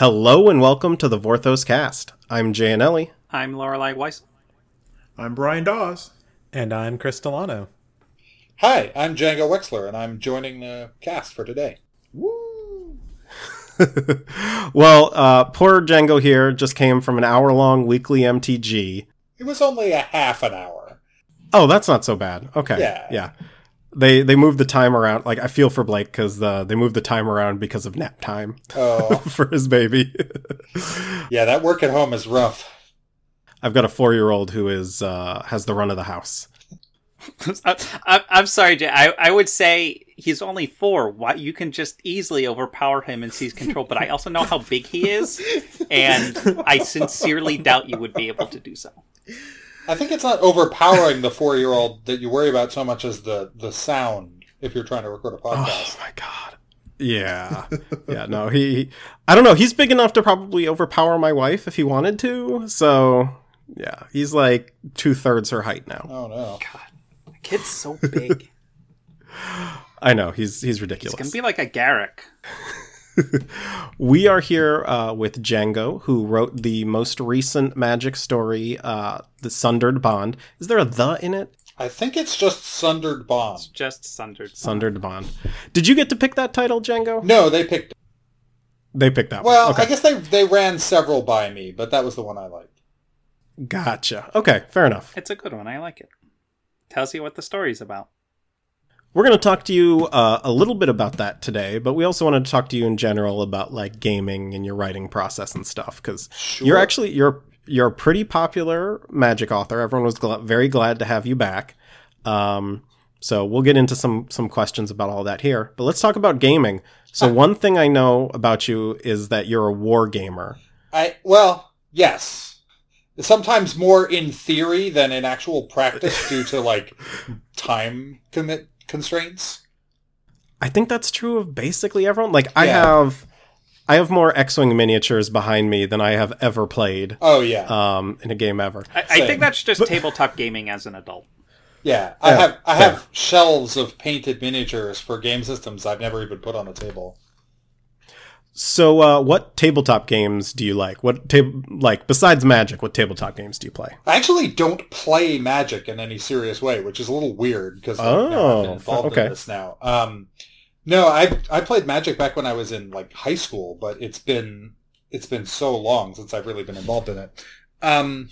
Hello and welcome to the Vorthos cast. I'm Jay and I'm Lorelei Weiss. I'm Brian Dawes. And I'm Chris Delano. Hi, I'm Django Wexler, and I'm joining the cast for today. Woo! well, uh, poor Django here just came from an hour long weekly MTG. It was only a half an hour. Oh, that's not so bad. Okay. Yeah. Yeah. They they moved the time around. Like I feel for Blake because the they moved the time around because of nap time Oh, for his baby. yeah, that work at home is rough. I've got a four year old who is uh, has the run of the house. I, I'm sorry, Jay. I, I would say he's only four. Why you can just easily overpower him and seize control, but I also know how big he is, and I sincerely doubt you would be able to do so. I think it's not overpowering the four-year-old that you worry about so much as the the sound if you're trying to record a oh, podcast. Oh my god. Yeah. yeah, no, he I don't know, he's big enough to probably overpower my wife if he wanted to. So yeah, he's like two thirds her height now. Oh no! God. The kid's so big. I know, he's he's It's ridiculous. gonna be like a Garrick. we are here uh, with Django, who wrote the most recent magic story, uh, The Sundered Bond. Is there a the in it? I think it's just Sundered It's Bond. just sundered. Bond. Sundered Bond. Did you get to pick that title, Django? No, they picked. They picked that Well, one. Okay. I guess they they ran several by me, but that was the one I liked. Gotcha. Okay, fair enough. It's a good one. I like it. Tells you what the story's about. We're going to talk to you uh, a little bit about that today, but we also wanted to talk to you in general about like gaming and your writing process and stuff because Sure. you're actually you're you're a pretty popular magic author. Everyone was gl- very glad to have you back. Um, so we'll get into some some questions about all that here, but let's talk about gaming. So one thing I know about you is that you're a war gamer. I well, yes. Sometimes more in theory than in actual practice due to like time commit constraints. I think that's true of basically everyone. Like I Yeah. have I have more X-wing miniatures behind me than I have ever played Oh yeah. um, in a game ever. I, I think that's just tabletop gaming as an adult. Yeah, I Yeah, have I fair. have shelves of painted miniatures for game systems I've never even put on a table. So, uh, what tabletop games do you like? What tab- like besides Magic? What tabletop games do you play? I actually don't play Magic in any serious way, which is a little weird because I've been Oh, involved okay. in this now. Um, no, I I played Magic back when I was in like high school, but it's been it's been so long since I've really been involved in it. Um,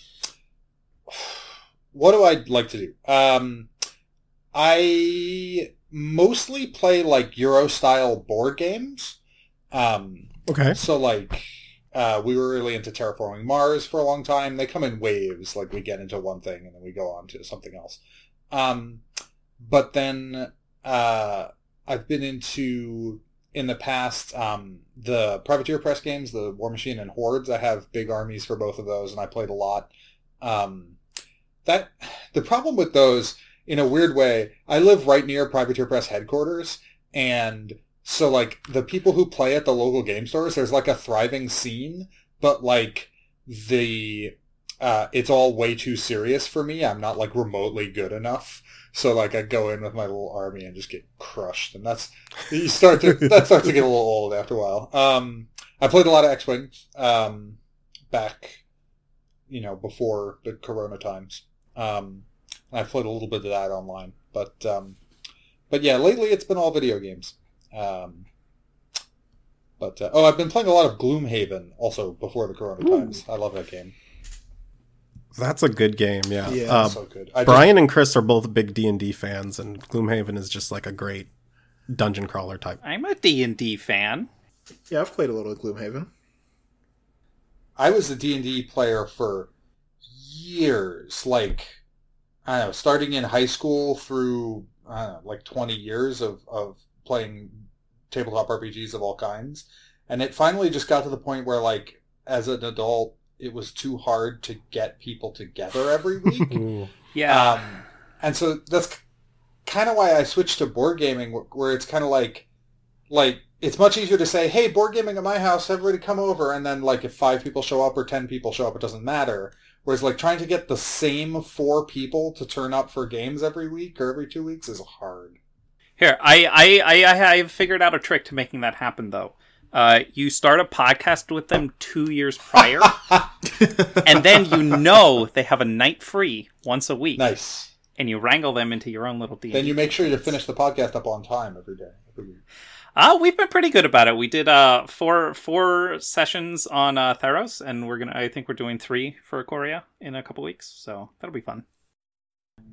what do I like to do? Um, I mostly play like Euro style board games. Um, Okay. so like uh, we were really into terraforming Mars for a long time. They come in waves, like we get into one thing and then we go on to something else. Um, but then uh, I've been into in the past um, the Privateer Press games, the Warmachine and Hordes. I have big armies for both of those, and I played a lot. Um, that the problem with those, in a weird way, I live right near Privateer Press headquarters, and so like the people who play at the local game stores, there's like a thriving scene, but like the uh, it's all way too serious for me. I'm not like remotely good enough. So like I go in with my little army and just get crushed, and that's you start to that starts to get a little old after a while. Um, I played a lot of X-wing um, back, you know, before the Corona times. Um, I played a little bit of that online, but um, but yeah, lately it's been all video games. Um, but uh, oh, I've been playing a lot of Gloomhaven also before the Corona Ooh. times. I love that game. That's a good game. Yeah. Yeah, Uh, so good. I just- Brian and Chris are both big D and D fans, and Gloomhaven is just like a great dungeon crawler type. I'm a D&D fan. Yeah, I've played a little of Gloomhaven. I was a D&D player for years, like, I don't know, starting in high school through, I don't know, like 20 years of, of playing tabletop RPGs of all kinds. And it finally just got to the point where, like, as an adult, it was too hard to get people together every week. Yeah. Um, and so that's kind of why I switched to board gaming, where it's kind of like, like it's much easier to say, "Hey, board gaming at my house, everybody come over," and then like if five people show up or ten people show up, it doesn't matter. Whereas like trying to get the same four people to turn up for games every week or every two weeks is hard. Here, I, I, I, I have figured out a trick to making that happen, though. Uh, you start a podcast with them two years prior, and then you know they have a night free once a week, Nice. and you wrangle them into your own little D. Then you make sure to finish the podcast up on time every day. Every week. Uh, we've been pretty good about it. We did uh four four sessions on uh, Theros, and we're gonna. I think we're doing three for Ikoria in a couple weeks, so that'll be fun.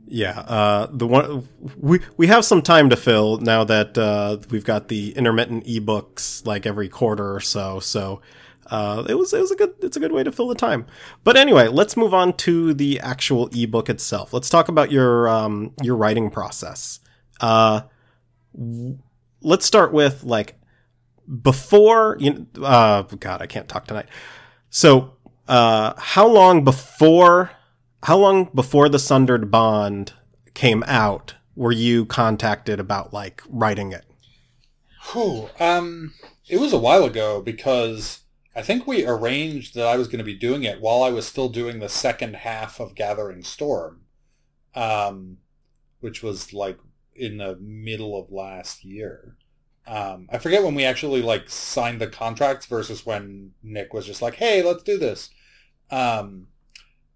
Yeah, uh, the one we we have some time to fill now that uh, we've got the intermittent ebooks like every quarter or so. So uh, it was it was a good it's a good way to fill the time. But anyway, let's move on to the actual ebook itself. Let's talk about your um, your writing process. Uh, w- let's start with like before you. Uh, God, I can't talk tonight. So, uh, how long before how long before the Sundered Bond came out were you contacted about like writing it? Whew. Um, it was a while ago because I think we arranged that I was going to be doing it while I was still doing the second half of Gathering Storm, um, which was like in the middle of last year. Um, I forget when we actually like signed the contracts versus when Nick was just like, "Hey, let's do this." Um,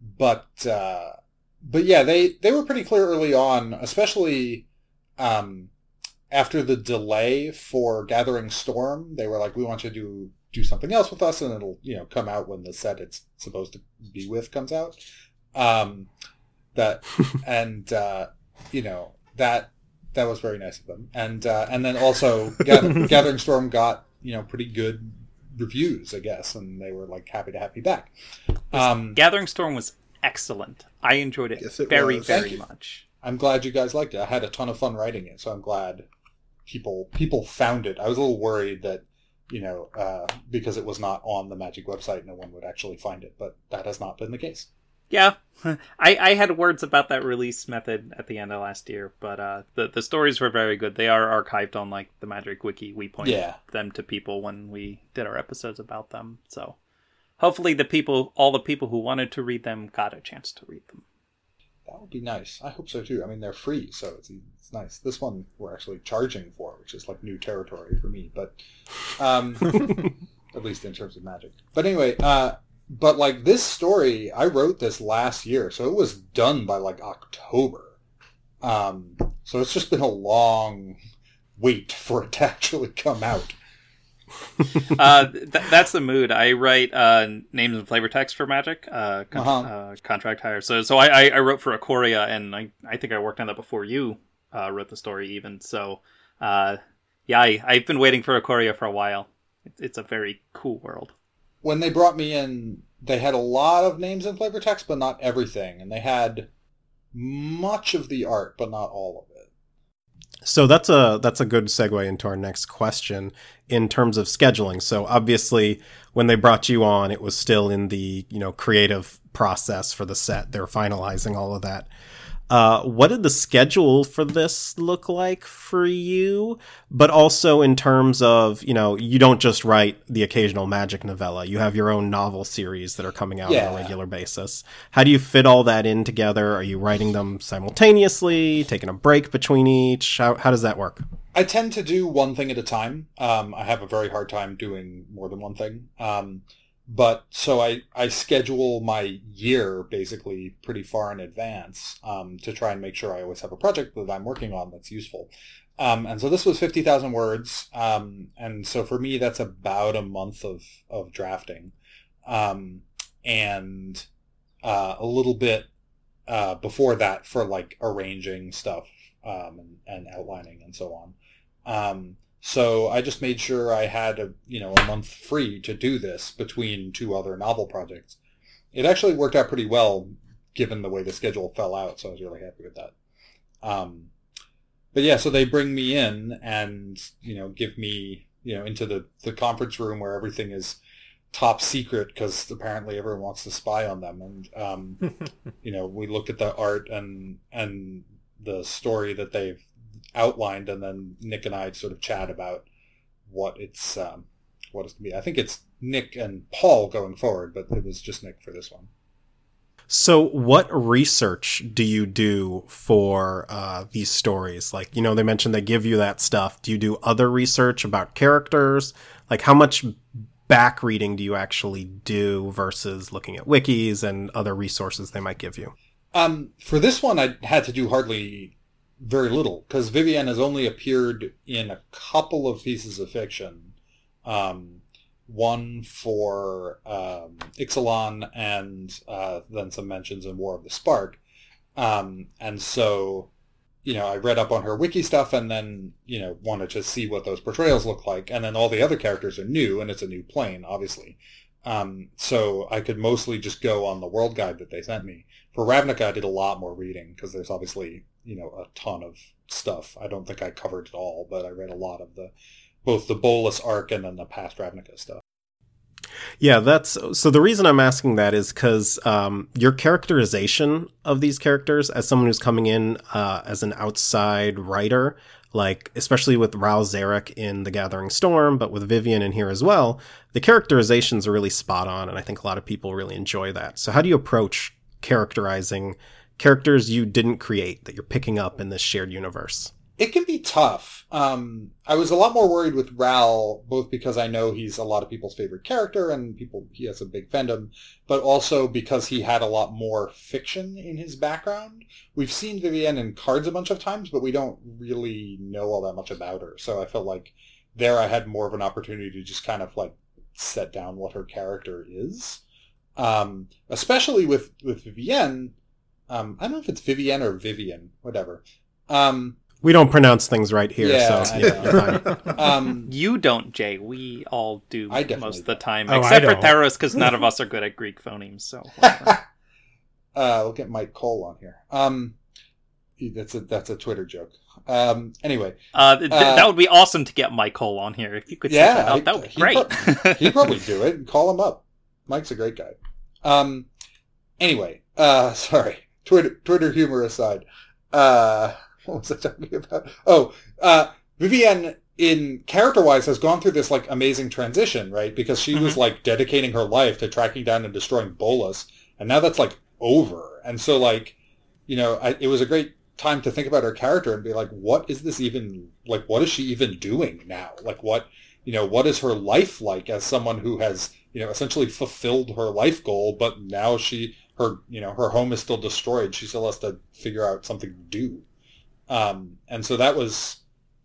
but uh, but yeah, they they were pretty clear early on, especially um, after the delay for Gathering Storm. They were like, "We want you to do do something else with us, and it'll you know come out when the set it's supposed to be with comes out." Um, that and uh, you know that that was very nice of them, and uh, and then also Gather, Gathering Storm got you know pretty good reviews, I guess, and they were like happy to have me back. Um, Gathering Storm was excellent. I enjoyed it, Yes, it very was. very much. I'm glad you guys liked it. I had a ton of fun writing it, so I'm glad people people found it. I was a little worried that you know uh, because it was not on the Magic website, no one would actually find it, but that has not been the case. Yeah, I, I had words about that release method at the end of last year, but uh, the the stories were very good. They are archived on like the Magic Wiki. We pointed Yeah. them to people when we did our episodes about them. So hopefully, the people, all the people who wanted to read them, got a chance to read them. That would be nice. I hope so too. I mean, they're free, so it's it's nice. This one we're actually charging for, which is like new territory for me, but um, at least in terms of Magic. But anyway, uh, but like this story, I wrote this last year, so it was done by like October. Um, so it's just been a long wait for it to actually come out. uh, th- that's the mood. I write uh, names and flavor text for Magic, uh, con- Uh-huh. uh, contract hire. So, so I, I, I wrote for Ikoria, and I, I think I worked on that before you uh, wrote the story, even. So, uh, yeah, I, I've been waiting for Ikoria for a while. It's, it's a very cool world. When they brought me in, they had a lot of names in flavor text, but not everything, and they had much of the art, but not all of it. So that's a that's a good segue into our next question in terms of scheduling. So obviously, when they brought you on, it was still in the you know creative process for the set. They're finalizing all of that. Uh, what did the schedule for this look like for you? But also in terms of you know you don't just write the occasional magic novella. You have your own novel series that are coming out on a regular basis. How do you fit all that in together? Are you writing them simultaneously? Taking a break between each? How how does that work? I tend to do one thing at a time. Um, I have a very hard time doing more than one thing. Um, but so I, I schedule my year basically pretty far in advance um, to try and make sure I always have a project that I'm working on that's useful. Um, and so this was 50,000 words. Um, and so for me, that's about a month of, of drafting. Um, and uh, a little bit uh, before that for like arranging stuff um, and, and outlining and so on. So I just made sure I had a you know a month free to do this between two other novel projects. It actually worked out pretty well given the way the schedule fell out, so I was really happy with that. Um, but yeah, so they bring me in and you know give me you know into the the conference room where everything is top secret because apparently everyone wants to spy on them and um, you know we looked at the art and and the story that they've outlined and then nick and i sort of chat about what it's um, what it's to be i think it's nick and paul going forward but it was just nick for this one So, what research do you do for uh, these stories? Like, you know, they mentioned they give you that stuff. Do you do other research about characters? Like, how much back reading do you actually do versus looking at wikis and other resources they might give you? Um, for this one, I had to do hardly very little because Vivienne has only appeared in a couple of pieces of fiction. Um, one for um, Ixalan and uh, then some mentions in War of the Spark. Um, and so, you know, I read up on her wiki stuff and then, you know, wanted to see what those portrayals look like. And then all the other characters are new and it's a new plane, obviously. Um, so I could mostly just go on the world guide that they sent me. For Ravnica, I did a lot more reading because there's obviously, you know, a ton of stuff. I don't think I covered it all, but I read a lot of the both the Bolas arc and then the past Ravnica stuff. Yeah, that's so. The reason I'm asking that is because um, your characterization of these characters, as someone who's coming in uh, as an outside writer, like especially with Ral Zarek in The Gathering Storm, but with Vivian in here as well, the characterizations are really spot on, and I think a lot of people really enjoy that. So, how do you approach characterizing characters you didn't create that you're picking up in this shared universe? It can be tough. Um, I was a lot more worried with Ral, both because I know he's a lot of people's favorite character and people he has a big fandom, but also because he had a lot more fiction in his background. We've seen Vivienne in cards a bunch of times, but we don't really know all that much about her. So I felt like there I had more of an opportunity to just kind of like set down what her character is. Um, especially with with Vivienne. Um, I don't know if it's Vivienne or Vivian, whatever. Um, we don't pronounce things right here, Yeah, so I yeah, you're fine. um, You don't, Jay. We all do I definitely most of the time, Oh, except for don't. Theros, because none of us are good at Greek phonemes. So uh, we'll get Mike Cole on here. Um, that's a that's a Twitter joke. Um, anyway, uh, th- Uh, that would be awesome to get Mike Cole on here. If you could Yeah, set that I- that would be he great. prob- he'd probably do it. Call him up. Mike's a great guy. Um, anyway, uh, sorry. Twitter Twitter humor aside, uh, what was I talking about? Oh, uh, Vivienne in character wise has gone through this like amazing transition, right? Because she was like dedicating her life to tracking down and destroying Bolas, and now that's like over. And so like, you know, I, it was a great time to think about her character and be like, what is this even like? What is she even doing now? Like, what you know, what is her life like as someone who has you know essentially fulfilled her life goal, but now she her you know her home is still destroyed. She still has to figure out something to do. Um, and so that was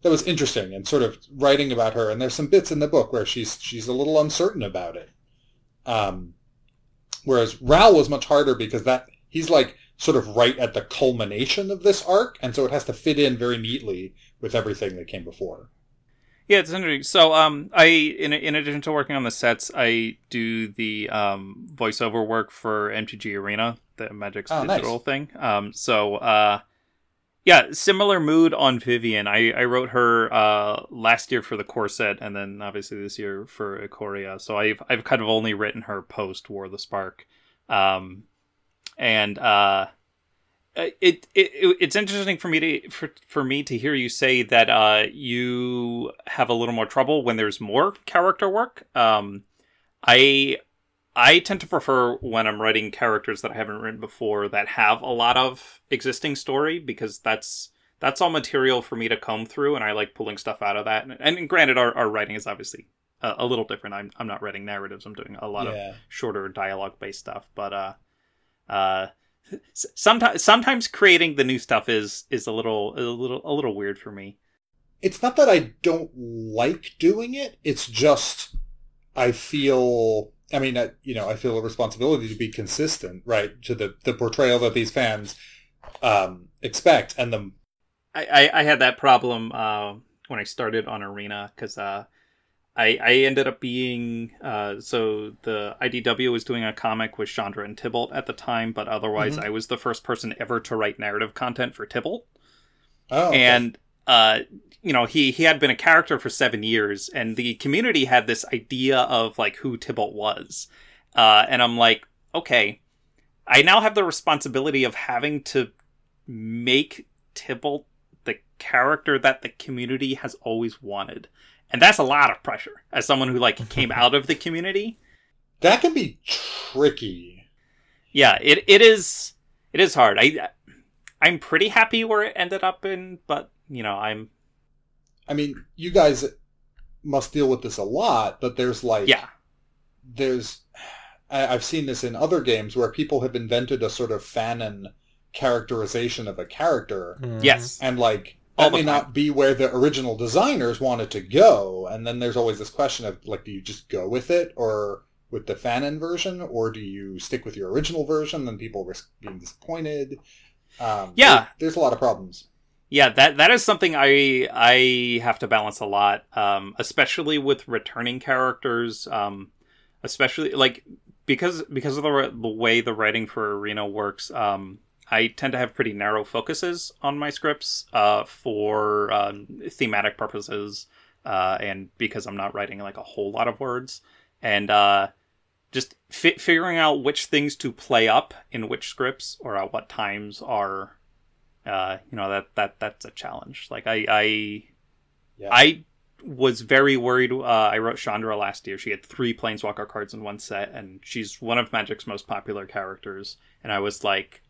that was interesting and sort of writing about her. And there's some bits in the book where she's she's a little uncertain about it. Um, whereas Ral was much harder because that he's like sort of right at the culmination of this arc, and so it has to fit in very neatly with everything that came before. Yeah, it's interesting. So, um, I in in addition to working on the sets, I do the um voiceover work for MTG Arena, the Magic's Oh, nice. digital thing. Um, so, uh, yeah, similar mood on Vivian. I I wrote her uh last year for the core set, and then obviously this year for Ikoria. So I've I've kind of only written her post War of the Spark, um, and uh. Uh, It, it it- it's interesting for me to for, for me to hear you say that uh, you have a little more trouble when there's more character work. Um, I I tend to prefer when I'm writing characters that I haven't written before that have a lot of existing story because that's that's all material for me to comb through, and I like pulling stuff out of that. And, and granted, our, our writing is obviously a, a little different. I'm I'm not writing narratives. I'm doing a lot of shorter dialogue based stuff but uh uh sometimes sometimes creating the new stuff is is a little a little a little weird for me it's not that I don't like doing it. It's just I feel. I mean, I, you know, I feel a responsibility to be consistent, right, to the the portrayal that these fans um, expect, and the i i, I had that problem uh when i started on arena because uh I, I ended up being uh, so the IDW was doing a comic with Chandra and Tibalt at the time, but otherwise Mhm. I was the first person ever to write narrative content for Tibalt. oh, okay. and uh you know he he had been a character for seven years and the community had this idea of like who tibalt was uh and i'm like okay i now have the responsibility of having to make tibalt the character that the community has always wanted and that's a lot of pressure as someone who like came out of the community that can be tricky. yeah, it it is it is hard. I I'm pretty happy where it ended up in, but you know, I'm I mean, you guys must deal with this a lot, but there's like yeah. there's I- I've seen this in other games where people have invented a sort of fanon characterization of a character Mhm. Yes. and like All that may not be where the original designers wanted to go. And then there's always this question of like do you just go with it or with the fanon version? Or do you stick with your original version? Then people risk being disappointed. Um, Yeah. there- there's a lot of problems. Yeah, that that is something I I have to balance a lot, um, especially with returning characters, um, especially like because because of the, the way the writing for Arena works. Um, I tend to have pretty narrow focuses on my scripts uh, for um, thematic purposes, uh, and because I'm not writing like a whole lot of words, and uh, just fi- figuring out which things to play up in which scripts or at what times are uh, you know that that that's a challenge. Like I I Yeah. I was very worried. Uh, I wrote Chandra last year. She had three Planeswalker cards in one set, and she's one of Magic's most popular characters. And I was like,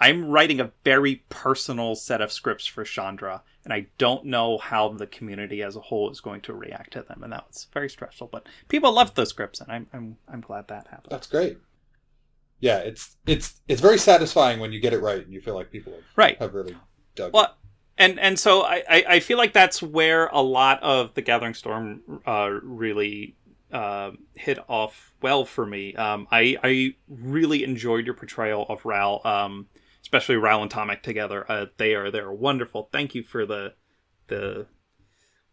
I'm writing a very personal set of scripts for Chandra, and I don't know how the community as a whole is going to react to them, and that was very stressful. But people loved those scripts, and I'm I'm I'm glad that happened. that's great yeah it's it's it's very satisfying when you get it right and you feel like people have, Right. have really dug it. Well, and and so I, I I feel like that's where a lot of the Gathering Storm uh, really uh, hit off well for me. Um, I I really enjoyed your portrayal of Ral, um, especially Ral and Tomik together. Uh, they are they're wonderful. Thank you for the the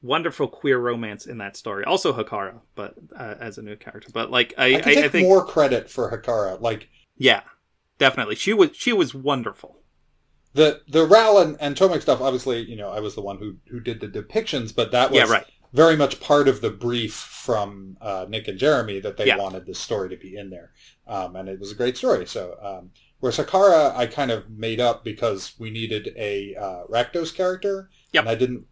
wonderful queer romance in that story. Also Hekara, but uh, as a new character. But like I I I, I think more credit for Hekara. Like yeah, definitely she was she was wonderful. the the Ral and, and Tomik stuff. Obviously, you know, I was the one who who did the depictions, but that was Yeah, right. very much part of the brief from uh, Nick and Jeremy that they Yeah. wanted this story to be in there, um, and it was a great story. So. Um, Whereas Hekara, I kind of made up because we needed a uh, Rakdos character, Yep. and I didn't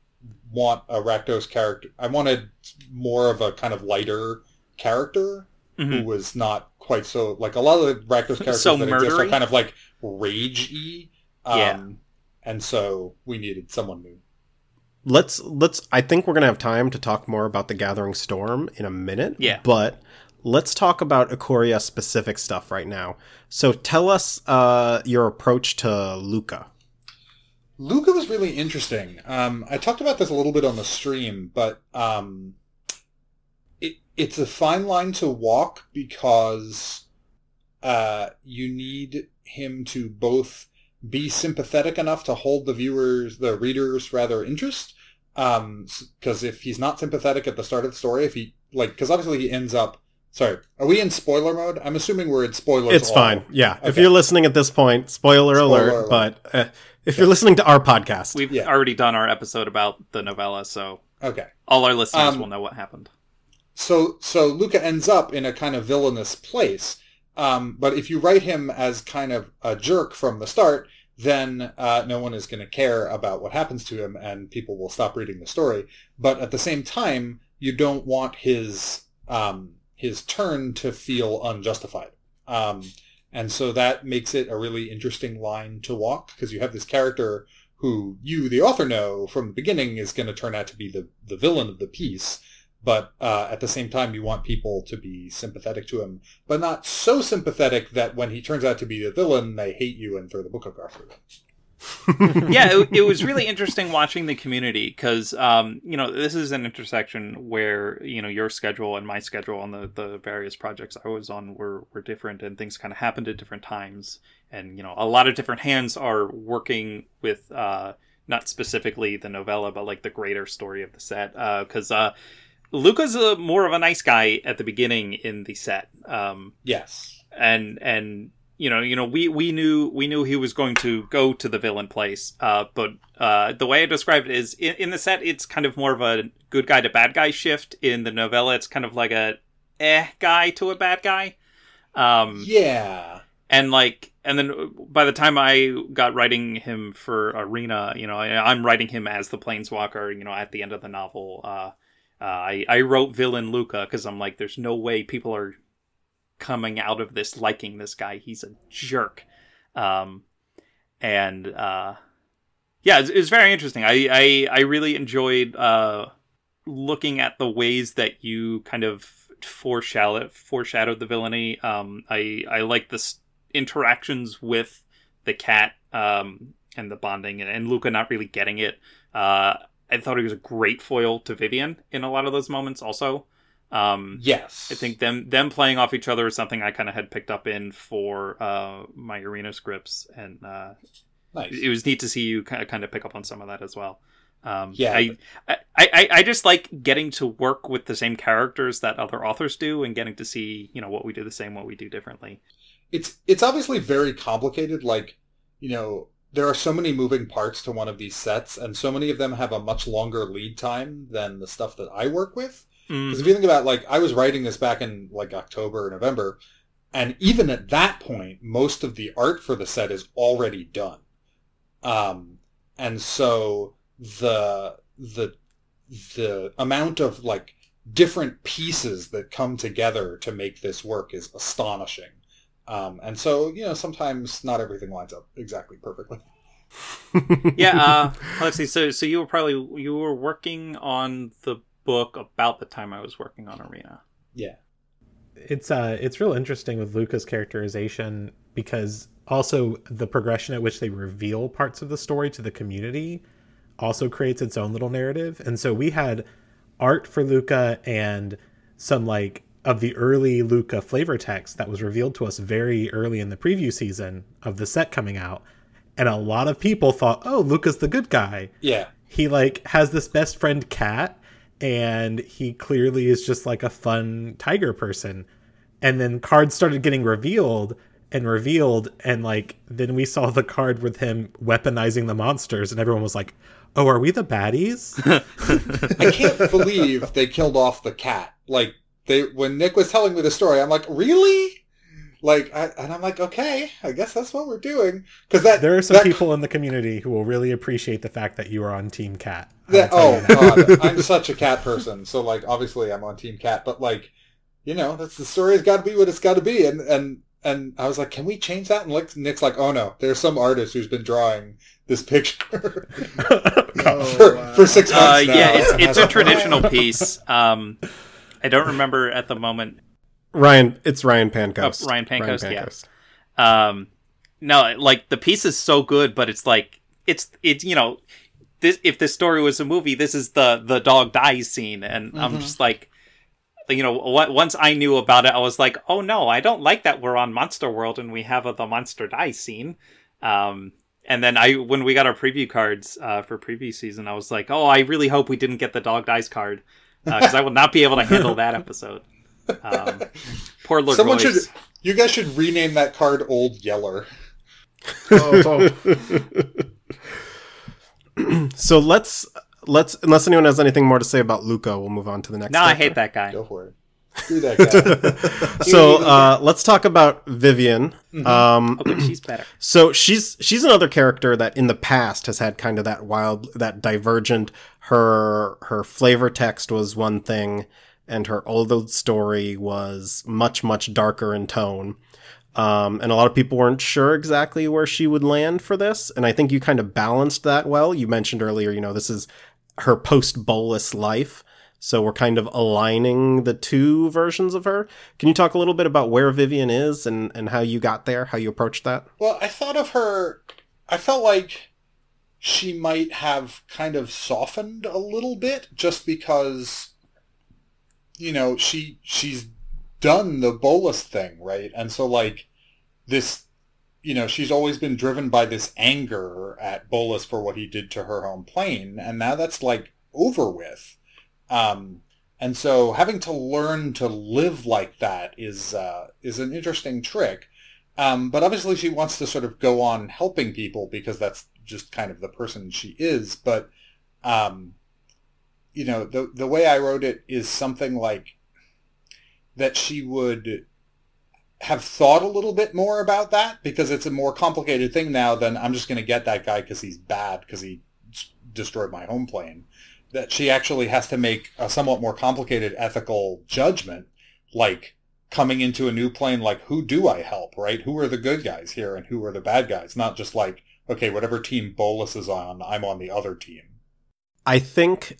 want a Rakdos character. I wanted more of a kind of lighter character Mhm. who was not quite so like a lot of the Rakdos characters So that exist are kind of like rage-y. Um, Yeah. And so we needed someone new. let's let's i think we're gonna have time to talk more about the gathering storm in a minute Yeah. but let's talk about ikoria specific stuff right now so tell us uh your approach to lukka Lukka was really interesting. Um, I talked about this a little bit on the stream, but um, it, it's a fine line to walk because uh, you need him to both be sympathetic enough to hold the viewers, the readers, rather interest. Because if he's not sympathetic at the start of the story, if he like, because obviously he ends up. Sorry, are we in spoiler mode? I'm assuming we're in spoilers. it's all. fine yeah if you're listening at this point spoiler, Spoiler alert, alert. but uh, if you're listening to our podcast We've Yeah. already done our episode about the novella, so Okay. all our listeners Um, will know what happened. so so Lukka ends up in a kind of villainous place. Um, but if you write him as kind of a jerk from the start, then uh, no one is going to care about what happens to him, and people will stop reading the story. But at the same time, you don't want his um, his turn to feel unjustified. Um, and so that makes it a really interesting line to walk because you have this character who you, the author, know from the beginning is going to turn out to be the, the villain of the piece but uh, at the same time, you want people to be sympathetic to him, but not so sympathetic that when he turns out to be the villain, they hate you and throw the book across the room. yeah, it, it was really interesting watching the community because, um, you know, this is an intersection where you know your schedule and my schedule on the, the various projects I was on were were different, and things kind of happened at different times, and you know, a lot of different hands are working with uh, not specifically the novella, but like the greater story of the set, because uh, Lukka's a, more of a nice guy at the beginning in the set. Um, Yes. and and you know you know we we knew we knew he was going to go to the villain place uh but uh the way i described it is in, in the set it's kind of more of a good guy to bad guy shift. In the novella it's kind of like a eh guy to a bad guy. Um Yeah. and like and then by the time i got writing him for arena you know I, i'm writing him as the planeswalker you know at the end of the novel. Uh, uh i i wrote villain lukka because i'm like there's no way people are coming out of this liking this guy. He's a jerk. Um, and uh, yeah, it's, it's very interesting. I, I I really enjoyed uh, looking at the ways that you kind of foreshadow foreshadowed the villainy. Um, I I like the interactions with the cat um, and the bonding, and, and Lukka not really getting it. Uh, I thought he was a great foil to Vivian in a lot of those moments. Also, um, Yes. I think them them playing off each other is something I kind of had picked up in for uh, my arena scripts, and uh, nice. it was neat to see you kind of, pick up on some of that as well. Um, Yeah, I, I, I, I just like getting to work with the same characters that other authors do, and getting to see you know what we do the same, what we do differently. it's it's obviously very complicated like you know there are so many moving parts to one of these sets and so many of them have a much longer lead time than the stuff that i work with Mm. because if you think about like i was writing this back in like october or november and even at that point most of the art for the set is already done um and so the the the amount of like different pieces that come together to make this work is astonishing um, and so, you know, sometimes not everything lines up exactly perfectly. yeah, uh, let's see. So, so you were probably you were working on the book about the time I was working on Arena. Yeah. It's uh it's real interesting with Lukka's characterization because also the progression at which they reveal parts of the story to the community also creates its own little narrative. And so we had art for Lukka and some like of the early Lukka flavor text that was revealed to us very early in the preview season of the set coming out. And a lot of people thought, "Oh, Lukka's the good guy." Yeah. he like has this best friend cat and he clearly is just like a fun tiger person and then cards started getting revealed and revealed and like then we saw the card with him weaponizing the monsters and everyone was like oh are we the baddies I can't believe they killed off the cat. Like, they, when Nick was telling me the story, I'm like, really? Like, I, and I'm like, okay, I guess that's what we're doing. Cause that, there are some that, people in the community who will really appreciate the fact that you are on team cat I'll that, tell oh you that. god, I'm such a cat person. So like, obviously I'm on team cat, but like, you know, that's the story has got to be what it's got to be. And, and, and I was like, can we change that? And like, Nick's like, oh no, there's some artist who's been drawing this picture Oh, for, wow. for six months Uh, now. yeah, it's it's a traditional piece. Um, I don't remember at the moment. Ryan, it's Ryan Pancoast. Oh, Ryan Pancoast, yeah. Pancoast. Um, no, like the piece is so good, but it's like it's it's you know, this if this story was a movie, this is the the dog dies scene, and I'm Mhm. just like. You know, what, once I knew about it, I was like, "Oh no, I don't like that we're on Monster World and we have a, the monster die scene." Um, and then I, when we got our preview cards uh, for preview season, I was like, "Oh, I really hope we didn't get the dog dies card because I will not be able to handle that episode." Um, poor Lord Someone Royce. should. You guys should rename that card Old Yeller. Oh, oh, So let's let's unless anyone has anything more to say about Lukka, we'll move on to the next. No, I hate that guy. Go for it. Do that guy. so uh, let's talk about Vivian. Um, Okay, she's better. so she's she's another character that in the past has had kind of that wild, that divergent. Her her flavor text was one thing, and her old story was much much darker in tone. Um, and a lot of people weren't sure exactly where she would land for this, and I think you kind of balanced that well. You mentioned earlier, you know, this is her post bolas life. So we're kind of aligning the two versions of her. Can you talk a little bit about where Vivian is and, and how you got there, how you approached that? Well, I thought of her. I felt like she might have kind of softened a little bit just because, you know, she she's done the bolas thing, right? And so like this, you know, she's always been driven by this anger at bolas for what he did to her home plane, and now that's like over with. Um, and so having to learn to live like that is uh, is an interesting trick. Um, but obviously she wants to sort of go on helping people because that's just kind of the person she is. But, um, you know, the, the way I wrote it is something like that she would have thought a little bit more about that because it's a more complicated thing now than I'm just going to get that guy because he's bad because he destroyed my home plane. That she actually has to make a somewhat more complicated ethical judgment like coming into a new plane, like who do I help, right? Who are the good guys here and who are the bad guys? Not just like, okay, whatever team Bolas is on, I'm on the other team. I think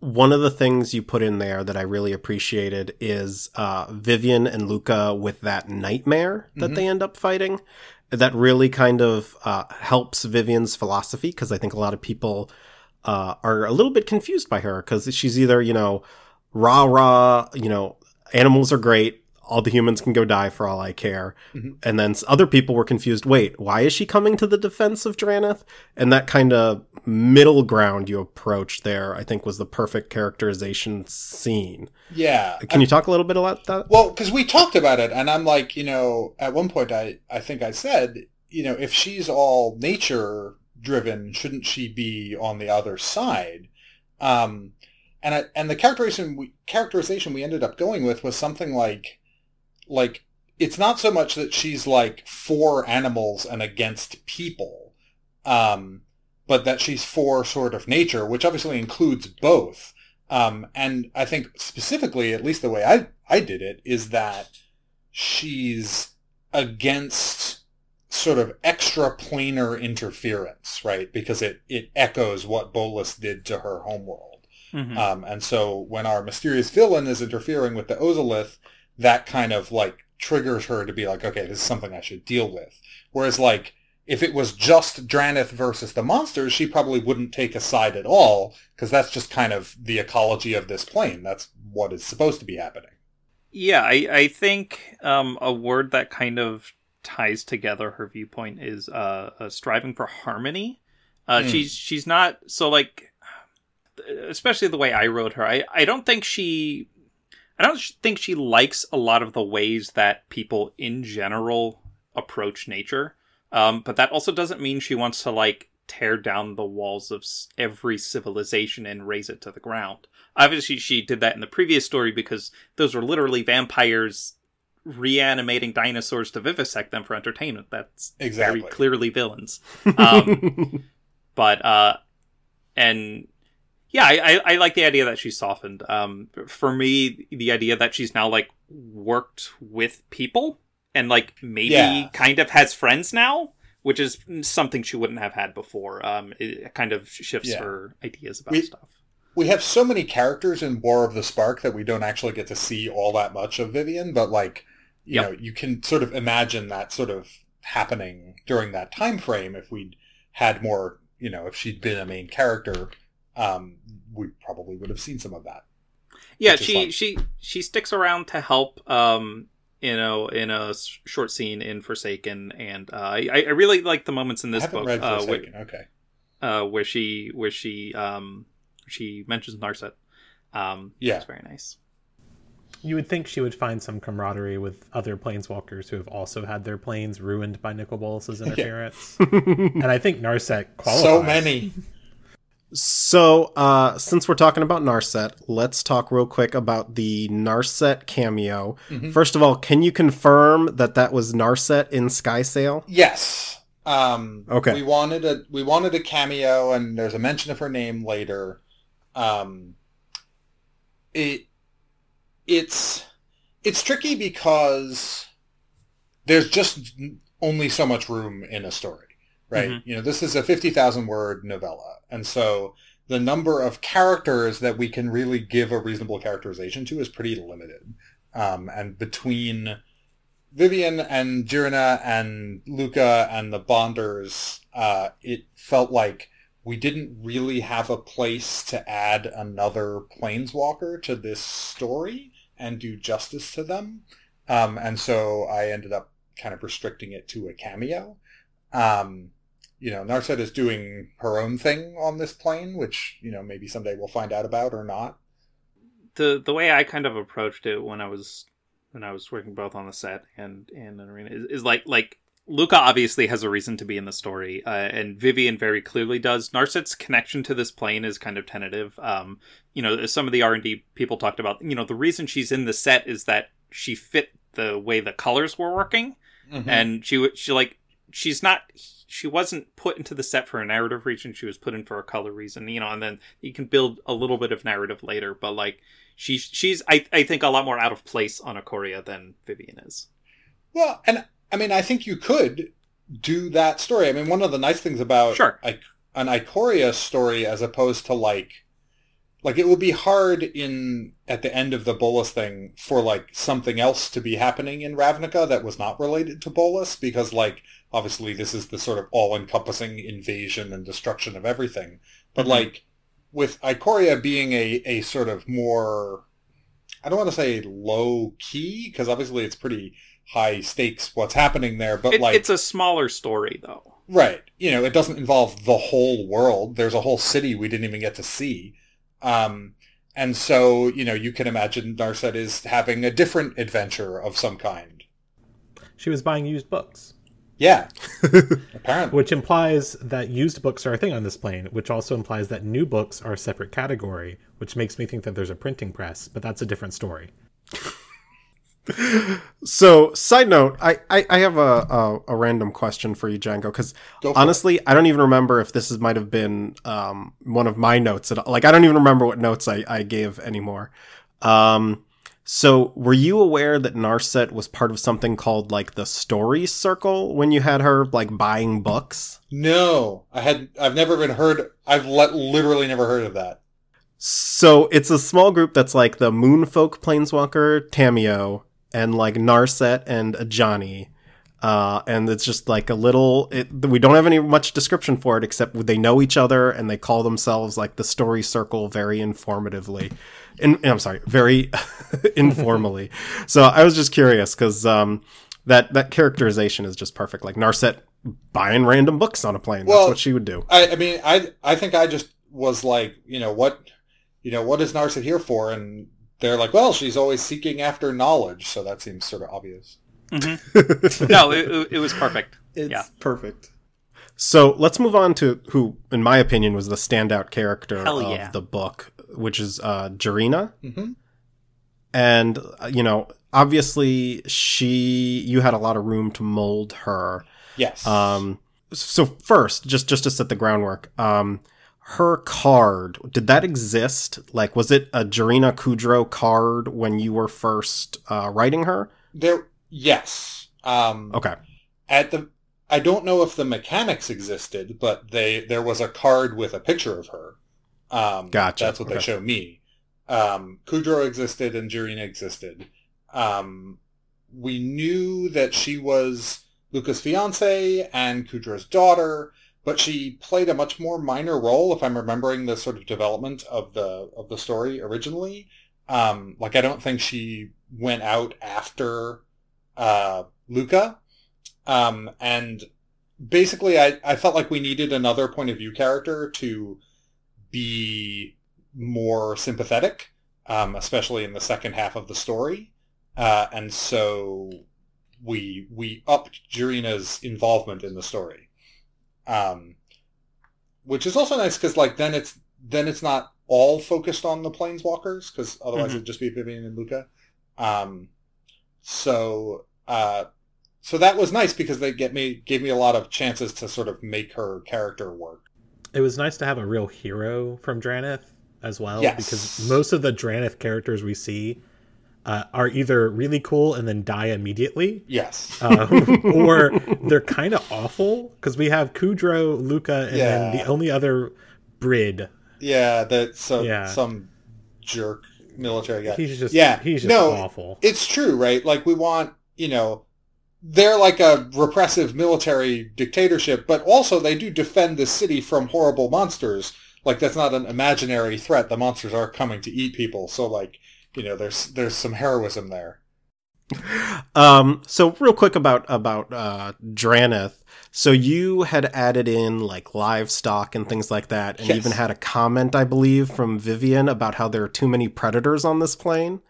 one of the things you put in there that I really appreciated is uh, Vivian and Lukka with that nightmare that Mhm. they end up fighting. That really kind of uh, helps Vivian's philosophy because I think a lot of people uh, are a little bit confused by her because she's either, you know, rah rah, you know, animals are great. All the humans can go die for all I care. Mhm. And then other people were confused. Wait, why is she coming to the defense of Drannith? And that kind of middle ground you approached there, I think, was the perfect characterization scene. Yeah. Can you talk a little bit about that? Well, because we talked about it, and I'm like, you know, at one point, I I think I said, you know, if she's all nature driven, shouldn't she be on the other side? Um, and I, and the characterization we, characterization we ended up going with was something like, like it's not so much that she's like for animals and against people, um, but that she's for sort of nature, which obviously includes both. Um, and I think specifically, at least the way I, I did it, is that she's against sort of extra planar interference, right? Because it, it echoes what Bolas did to her homeworld. Mhm. Um, and so when our mysterious villain is interfering with the Ozolith, that kind of like triggers her to be like, okay, this is something I should deal with. Whereas like, if it was just Drannith versus the monsters, she probably wouldn't take a side at all, because that's just kind of the ecology of this plane. That's what is supposed to be happening. Yeah, I, I think um, a word that kind of ties together her viewpoint is uh, uh, striving for harmony. Uh, Hmm. She's she's not so like, especially the way I wrote her. I, I don't think she, I don't think she likes a lot of the ways that people in general approach nature. Um, but that also doesn't mean she wants to like tear down the walls of every civilization and raise it to the ground. Obviously, she did that in the previous story because those were literally vampires reanimating dinosaurs to vivisect them for entertainment. That's Exactly. very clearly villains. Um, but uh, and yeah, I, I, I like the idea that she's softened. Um, for me, the idea that she's now like worked with people and like maybe Yeah. kind of has friends now, which is something she wouldn't have had before. Um, it kind of shifts Yeah. her ideas about We- stuff. we have so many characters in War of the Spark that we don't actually get to see all that much of Vivian, but like you Yep. know, you can sort of imagine that sort of happening during that time frame if we'd had more, you know, if she'd been a main character, um, we probably would have seen some of that. Yeah, she fun. she she sticks around to help. Um, you know, in a short scene in Forsaken, and uh, I I really like the moments in this haven't book read uh, where, okay. uh, where she where she um she mentions Narset. Um, Yeah. it's very nice. You would think she would find some camaraderie with other planeswalkers who have also had their planes ruined by Nicol Bolas's interference. and I think Narset qualifies. So many. So, uh, since we're talking about Narset, let's talk real quick about the Narset cameo. Mhm. First of all, can you confirm that that was Narset in Skysail? Yes. Um, Okay. We wanted a we wanted a cameo, and there's a mention of her name later. Um, it it's it's tricky because there's just only so much room in a story, right? Mhm. You know, this is a fifty thousand word novella, and so the number of characters that we can really give a reasonable characterization to is pretty limited. Um, and between Vivian and Jirina and Lukka and the Bonders, uh, it felt like we didn't really have a place to add another planeswalker to this story and do justice to them. Um, and so I ended up kind of restricting it to a cameo. Um, you know, Narset is doing her own thing on this plane, which, you know, maybe someday we'll find out about or not. the the way I kind of approached it when I was when I was working both on the set and and in arena is, is like like Lukka obviously has a reason to be in the story, uh, and Vivian very clearly does. Narset's connection to this plane is kind of tentative. Um, you know, some of the R and D people talked about. You know, the reason she's in the set is that she fit the way the colors were working, Mhm. and she she like she's not she wasn't put into the set for a narrative reason she was put in for a color reason you know and then you can build a little bit of narrative later but like she's she's i, I think a lot more out of place on Ikoria than vivian is Well, and I mean, I think you could do that story. I mean, one of the nice things about Sure. I- an Ikoria story as opposed to like, like it would be hard in at the end of the Bolas thing for like something else to be happening in Ravnica that was not related to Bolas because like obviously this is the sort of all-encompassing invasion and destruction of everything. But Mhm. like with Ikoria being a a sort of more I don't want to say low key because obviously it's pretty high stakes what's happening there, but It- like it's a smaller story though right, you know, it doesn't involve the whole world. There's a whole city we didn't even get to see. Um and so, you know, you can imagine Narset is having a different adventure of some kind. She was buying used books, Yeah. apparently. which implies that used books are a thing on this plane, which also implies that new books are a separate category, which makes me think that there's a printing press, but that's a different story. So, side note, I, I, I have a, a, a random question for you, Django, because Go for it. honestly, I don't even remember if this is, might have been um, one of my notes. At all. Like, I don't even remember what notes I, I gave anymore. Um, so, were you aware that Narset was part of something called like the Story Circle when you had her like buying books? No, I had I've never even heard I've le- literally never heard of that. So it's a small group that's like the Moonfolk Planeswalker, Tamiyo, and like Narset and Ajani. Uh, and it's just like a little. It, we don't have any much description for it except they know each other and they call themselves like the Story Circle very informatively. In, I'm sorry, very informally. So I was just curious because um, that that characterization is just perfect. Like Narset buying random books on a plane. Well, That's what she would do. I, I mean, I I think I just was like, you know, what, you know, what is Narset here for? And they're like, well, she's always seeking after knowledge, so that seems sort of obvious. no it, it- it was perfect It's Yeah. perfect. So let's move on to who, in my opinion, was the standout character Hell of yeah. the book, which is uh, Jirina. Mm-hmm. And uh, you know, obviously, she you had a lot of room to mold her. Yes. Um, so first, just just to set the groundwork, um, her card did that exist? Like, was it a Jirina Kudro card when you were first uh, writing her? there, yes. Um, Okay, at the I don't know if the mechanics existed, but they there was a card with a picture of her. Um, Gotcha. That's what they show me. Um, Kudro existed and Jirina existed. Um, we knew that she was Lukka's fiance and Kudro's daughter, but she played a much more minor role, if I'm remembering the sort of development of the of the story originally. Um, like I don't think she went out after uh, Lukka. Um, and basically, I, I felt like we needed another point of view character to be more sympathetic, um, especially in the second half of the story. Uh, and so we we upped Jirina's involvement in the story, um, which is also nice because like then it's then it's not all focused on the planeswalkers because otherwise Mhm. it'd just be Vivien and Lukka. Um, so uh, so that was nice because they get me gave me a lot of chances to sort of make her character work. It was nice to have a real hero from Drannith as well, Yes. because most of the Drannith characters we see uh, are either really cool and then die immediately, Yes. uh, or they're kind of awful. Because we have Kudro, Lukka, and then the only other Brid. yeah, that so Yeah. some jerk military guy. He's just Yeah, he's just no, awful. it's true, right? Like we want, you know, they're like a repressive military dictatorship, but also they do defend the city from horrible monsters. Like that's not an imaginary threat. The monsters are coming to eat people. So like, you know, there's there's some heroism there. Um, so real quick about about uh, Drannith. So you had added in like livestock and things like that, and Yes. even had a comment, I believe, from Vivien about how there are too many predators on this plane.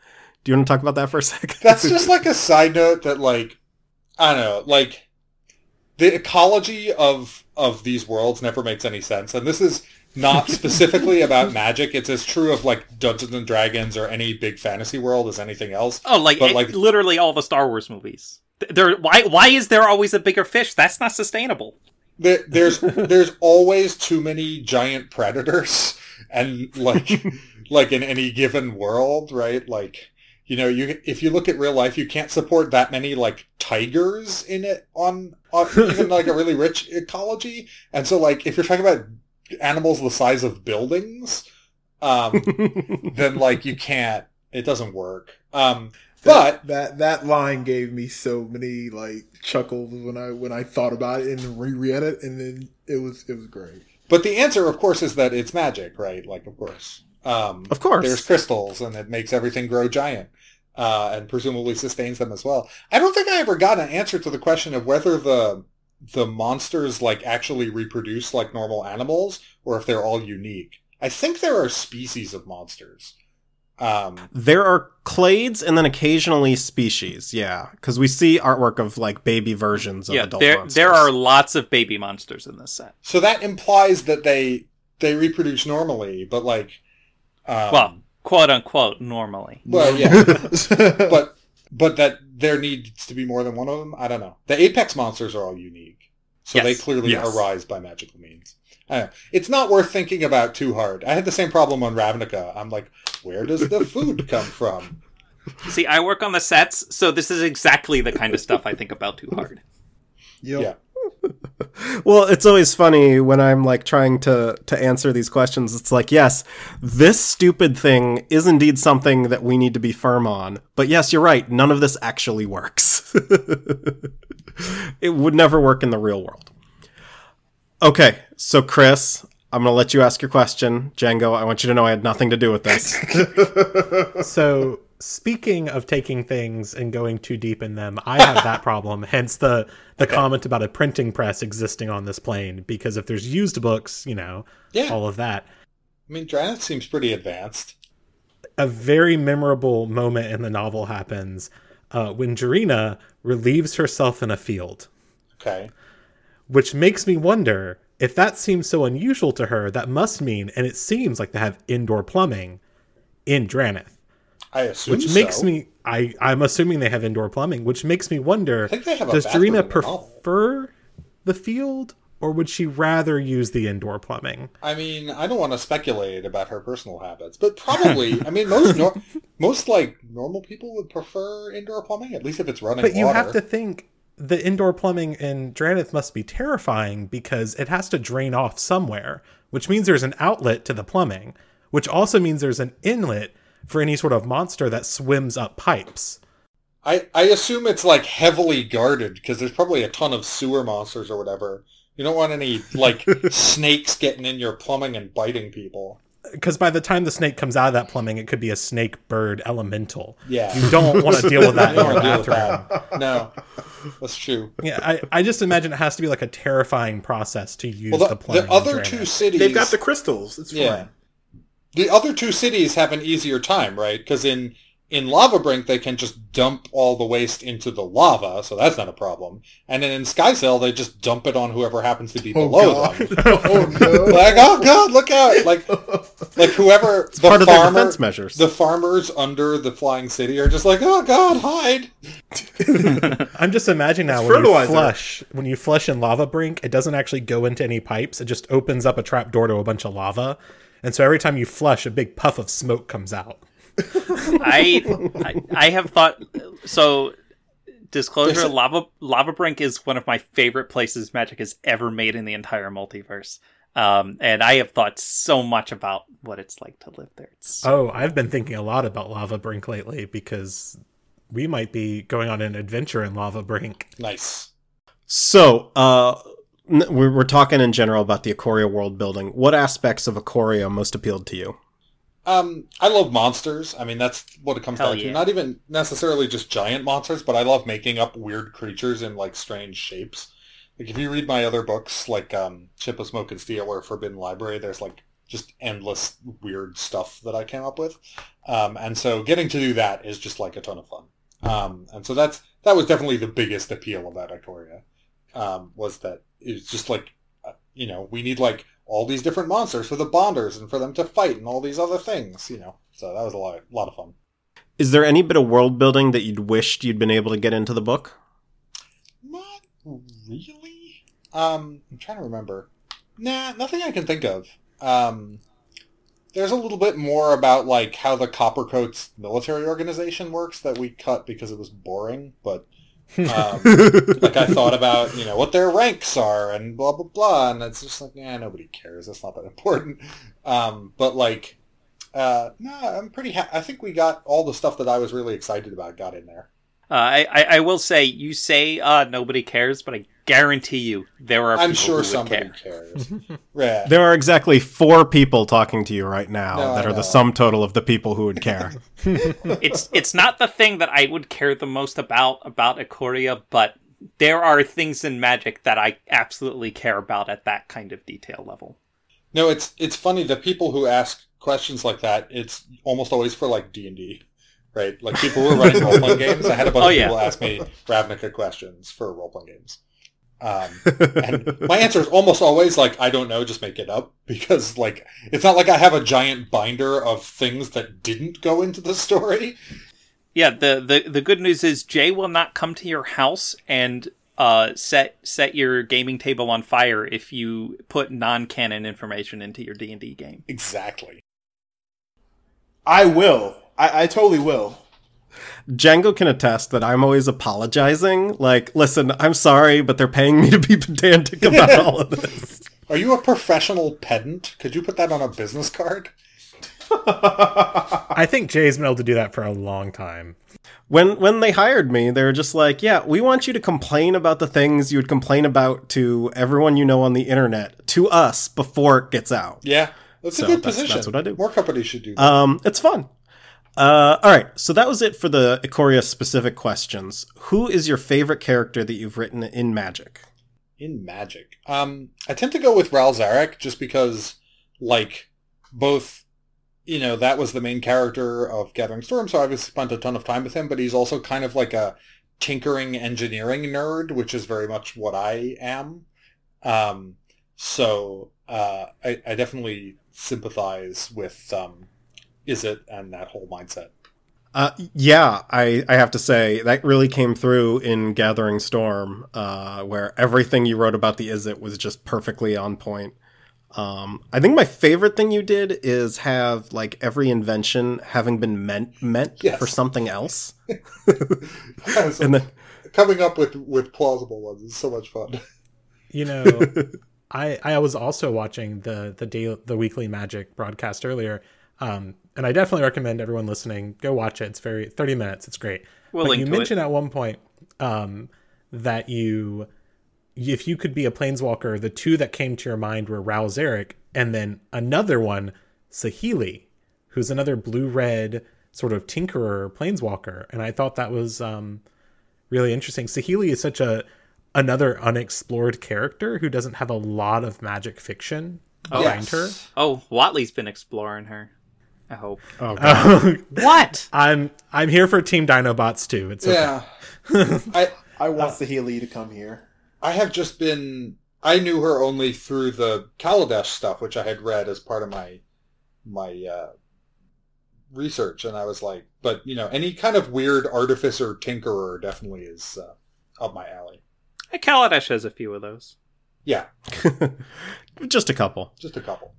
Do you want to talk about that for a second? That's just like a side note that like I don't know, like the ecology of of these worlds never makes any sense. And this is not specifically about magic. It's as true of like Dungeons and Dragons or any big fantasy world as anything else. Oh, like, But, like- literally all the Star Wars movies. There, why? Why is there always a bigger fish? That's not sustainable. There, there's there's always too many giant predators, and like like in any given world, right? Like you know, you if you look at real life, you can't support that many like tigers in it on, on even like a really rich ecology. And so, like, if you're talking about animals the size of buildings, um, then like you can't. It doesn't work. Um, but that that line gave me so many like chuckles when I when I thought about it and reread it, and then it was it was great. but the answer, of course, is that it's magic, right? Like, of course. Um, Of course. there's crystals, and it makes everything grow giant, uh, and presumably sustains them as well. I don't think I ever got an answer to the question of whether the the monsters like actually reproduce like normal animals, or if they're all unique. I think there are species of monsters. Um, There are clades and then occasionally species, yeah, because we see artwork of like baby versions of yeah, adult there monsters. there are lots of baby monsters in this set. so that implies that they they reproduce normally, but like, um, well, quote unquote, normally. well, yeah. but but that there needs to be more than one of them. I don't know. The apex monsters are all unique, so Yes. they clearly Yes. arise by magical means. I don't know. It's not worth thinking about too hard. I had the same problem on Ravnica. I'm like, where does the food come from? See, I work on the sets, so this is exactly the kind of stuff I think about too hard. Yep. Yeah. Well, it's always funny when I'm like trying to to answer these questions. It's like, yes, this stupid thing is indeed something that we need to be firm on. But yes, you're right. None of this actually works. it would never work in the real world. Okay, so Chris, I'm gonna let you ask your question. Django, I want you to know I had nothing to do with this. So, speaking of taking things and going too deep in them, I have that problem. Hence the the comment about a printing press existing on this plane. Because if there's used books, you know, Yeah. all of that. I mean, Drannith seems pretty advanced. A very memorable moment in the novel happens uh, when Jirina relieves herself in a field, Okay. which makes me wonder if that seems so unusual to her. That must mean, and it seems like they have indoor plumbing in Drannith. I assume which makes so. me I I'm assuming they have indoor plumbing, which makes me wonder I think they have a does bathroom Jirina in the novel. prefer the field or would she rather use the indoor plumbing? I mean, I don't want to speculate about her personal habits, but probably, I mean, most nor- most like normal people would prefer indoor plumbing, at least if it's running But you have to think the indoor plumbing in Drannith must be terrifying because it has to drain off somewhere, which means there's an outlet to the plumbing, which also means there's an inlet for any sort of monster that swims up pipes. I, I assume it's like heavily guarded because there's probably a ton of sewer monsters or whatever. You don't want any like snakes getting in your plumbing and biting people. Because by the time the snake comes out of that plumbing, it could be a snake bird elemental. Yeah. You don't want to deal with that You in don't your wanna deal with bathroom. that. No, that's true. Yeah, I, I just imagine it has to be like a terrifying process to use Well, the the, plumbing. the other two it. cities, They've got the crystals. It's yeah, fine. The other two cities have an easier time, right? Because in in Lavabrink they can just dump all the waste into the lava, so that's not a problem. And then in Skycell they just dump it on whoever happens to be Oh below god. them. oh no. Like, oh god, look out! Like, like whoever the Part of farmer, defense measures. the farmers under the flying city are just like, oh god, hide. I'm just imagining now It's when you flush when you flush in Lavabrink, it doesn't actually go into any pipes. It just opens up a trap door to a bunch of lava, and so every time you flush, a big puff of smoke comes out. I, I I have thought so. Disclosure: There's a- Lava Lavabrink is one of my favorite places Magic has ever made in the entire multiverse. Um, and I have thought so much about what it's like to live there. It's Oh, I've been thinking a lot about Lavabrink lately because we might be going on an adventure in Lavabrink. Nice. So, uh, n- we're, we're talking in general about the Ikoria world building. What aspects of Ikoria most appealed to you? Um, I love monsters. I mean, that's what it comes Hell down yeah. to. Not even necessarily just giant monsters, but I love making up weird creatures in like strange shapes. Like if you read my other books, like um, Ship of Smoke and Steel or Forbidden Library, there's like just endless weird stuff that I came up with. Um, and so getting to do that is just like a ton of fun. Um, and so that's that was definitely the biggest appeal of that Ikoria. Um, was that it's just like uh, you know we need like all these different monsters for the bonders and for them to fight and all these other things, you know. So that was a lot, lot of fun. Is there any bit of world building that you'd wished you'd been able to get into the book? Not really. Um, I'm trying to remember. Nah, nothing I can think of. Um, there's a little bit more about like how the Coppercoats military organization works that we cut because it was boring, but um, like I thought about, you know, what their ranks are and blah blah blah, and it's just like, yeah, nobody cares. It's not that important. Um, but like, uh, no, I'm pretty. Ha- I think we got all the stuff that I was really excited about got in there. Uh, I, I I will say you say uh, nobody cares, but I guarantee you there are. I'm people sure who would somebody care. cares. yeah. There are exactly four people talking to you right now No, that I are know. the sum total of the people who would care. it's it's not the thing that I would care the most about about Ikoria, but there are things in Magic that I absolutely care about at that kind of detail level. No, it's it's funny. The people who ask questions like that, it's almost always for like D and D, right? Like people were running role playing games. I had a bunch Oh, of yeah. people ask me Ravnica questions for role playing games, um, and my answer is almost always like I don't know, just make it up because like it's not like I have a giant binder of things that didn't go into the story. Yeah, the, the the good news is Jay will not come to your house and uh, set set your gaming table on fire if you put non canon information into your D and D game. Exactly. I will. I, I totally will. Django can attest that I'm always apologizing. Like, listen, I'm sorry, but they're paying me to be pedantic about all of this. Are you a professional pedant? Could you put that on a business card? I think Jay's been able to do that for a long time. When when they hired me, they were just like, "Yeah, we want you to complain about the things you would complain about to everyone you know on the internet to us before it gets out." Yeah, that's So a good that's- position. that's what I do. More companies should do that. Um, it's fun. Uh, all right, so that was it for the Ikoria specific questions. Who is your favorite character that you've written in Magic? in Magic. Um, I tend to go with Ral Zarek just because, like, both, you know, that was the main character of Gathering Storm, so I obviously spent a ton of time with him, but he's also kind of like a tinkering engineering nerd, which is very much what I am. Um, so uh, I, I definitely sympathize with um, Izzet and that whole mindset. Uh, yeah, I, I have to say that really came through in Gathering Storm, uh, where everything you wrote about the Izzet was just perfectly on point. Um, I think my favorite thing you did is have like every invention having been meant meant Yes. for something else, So and then coming up with, with plausible ones is so much fun. You know, I I was also watching the the day, the weekly Magic broadcast earlier, um, and I definitely recommend everyone listening go watch it. It's very thirty minutes. It's great. We'll but you mentioned at one point um, that you, if you could be a planeswalker, the two that came to your mind were Ral Zarek and then another one, Saheeli, who's another blue red sort of tinkerer planeswalker, and I thought that was um, really interesting. Saheeli is such a another unexplored character who doesn't have a lot of magic fiction behind Yes. her. Oh, Watley's been exploring her. I hope. oh god, What? I'm I'm here for Team Dinobots too. It's okay. Yeah. I, I want Saheeli to come here. I have just been. I knew her only through the Kaladesh stuff, which I had read as part of my my uh, research, and I was like, but you know, any kind of weird artificer tinkerer definitely is uh, up my alley. Kaladesh has a few of those. Yeah, just a couple. just a couple.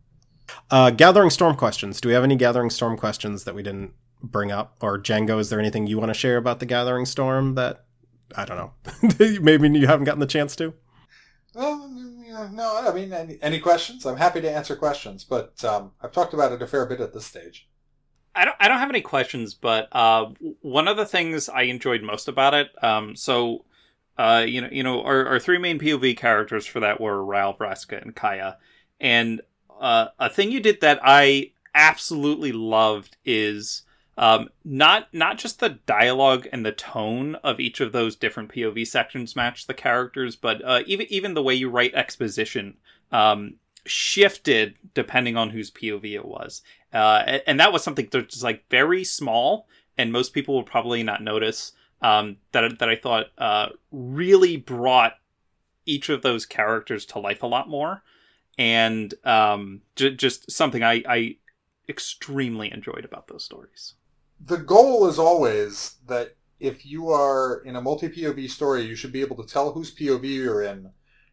Uh, Gathering Storm questions. Do we have any Gathering Storm questions that we didn't bring up? Or Django, is there anything you want to share about the Gathering Storm that I don't know? Maybe you haven't gotten the chance to. Um, yeah, no, I mean, any, any questions? I'm happy to answer questions, but um, I've talked about it a fair bit at this stage. I don't. I don't have any questions, but uh, one of the things I enjoyed most about it. Um, so, uh, you know, you know, our, our three main POV characters for that were Ral, Vraska, and Kaya. And uh, a thing you did that I absolutely loved is um, not not just the dialogue and the tone of each of those different POV sections match the characters, but uh, even even the way you write exposition um, shifted depending on whose POV it was uh, and- that was something that's like very small, and most people would probably not notice. Um, that that I thought uh, really brought each of those characters to life a lot more, and um, j- just something I, I extremely enjoyed about those stories. the goal is always that if you are in a multi POV story, you should be able to tell whose POV you're in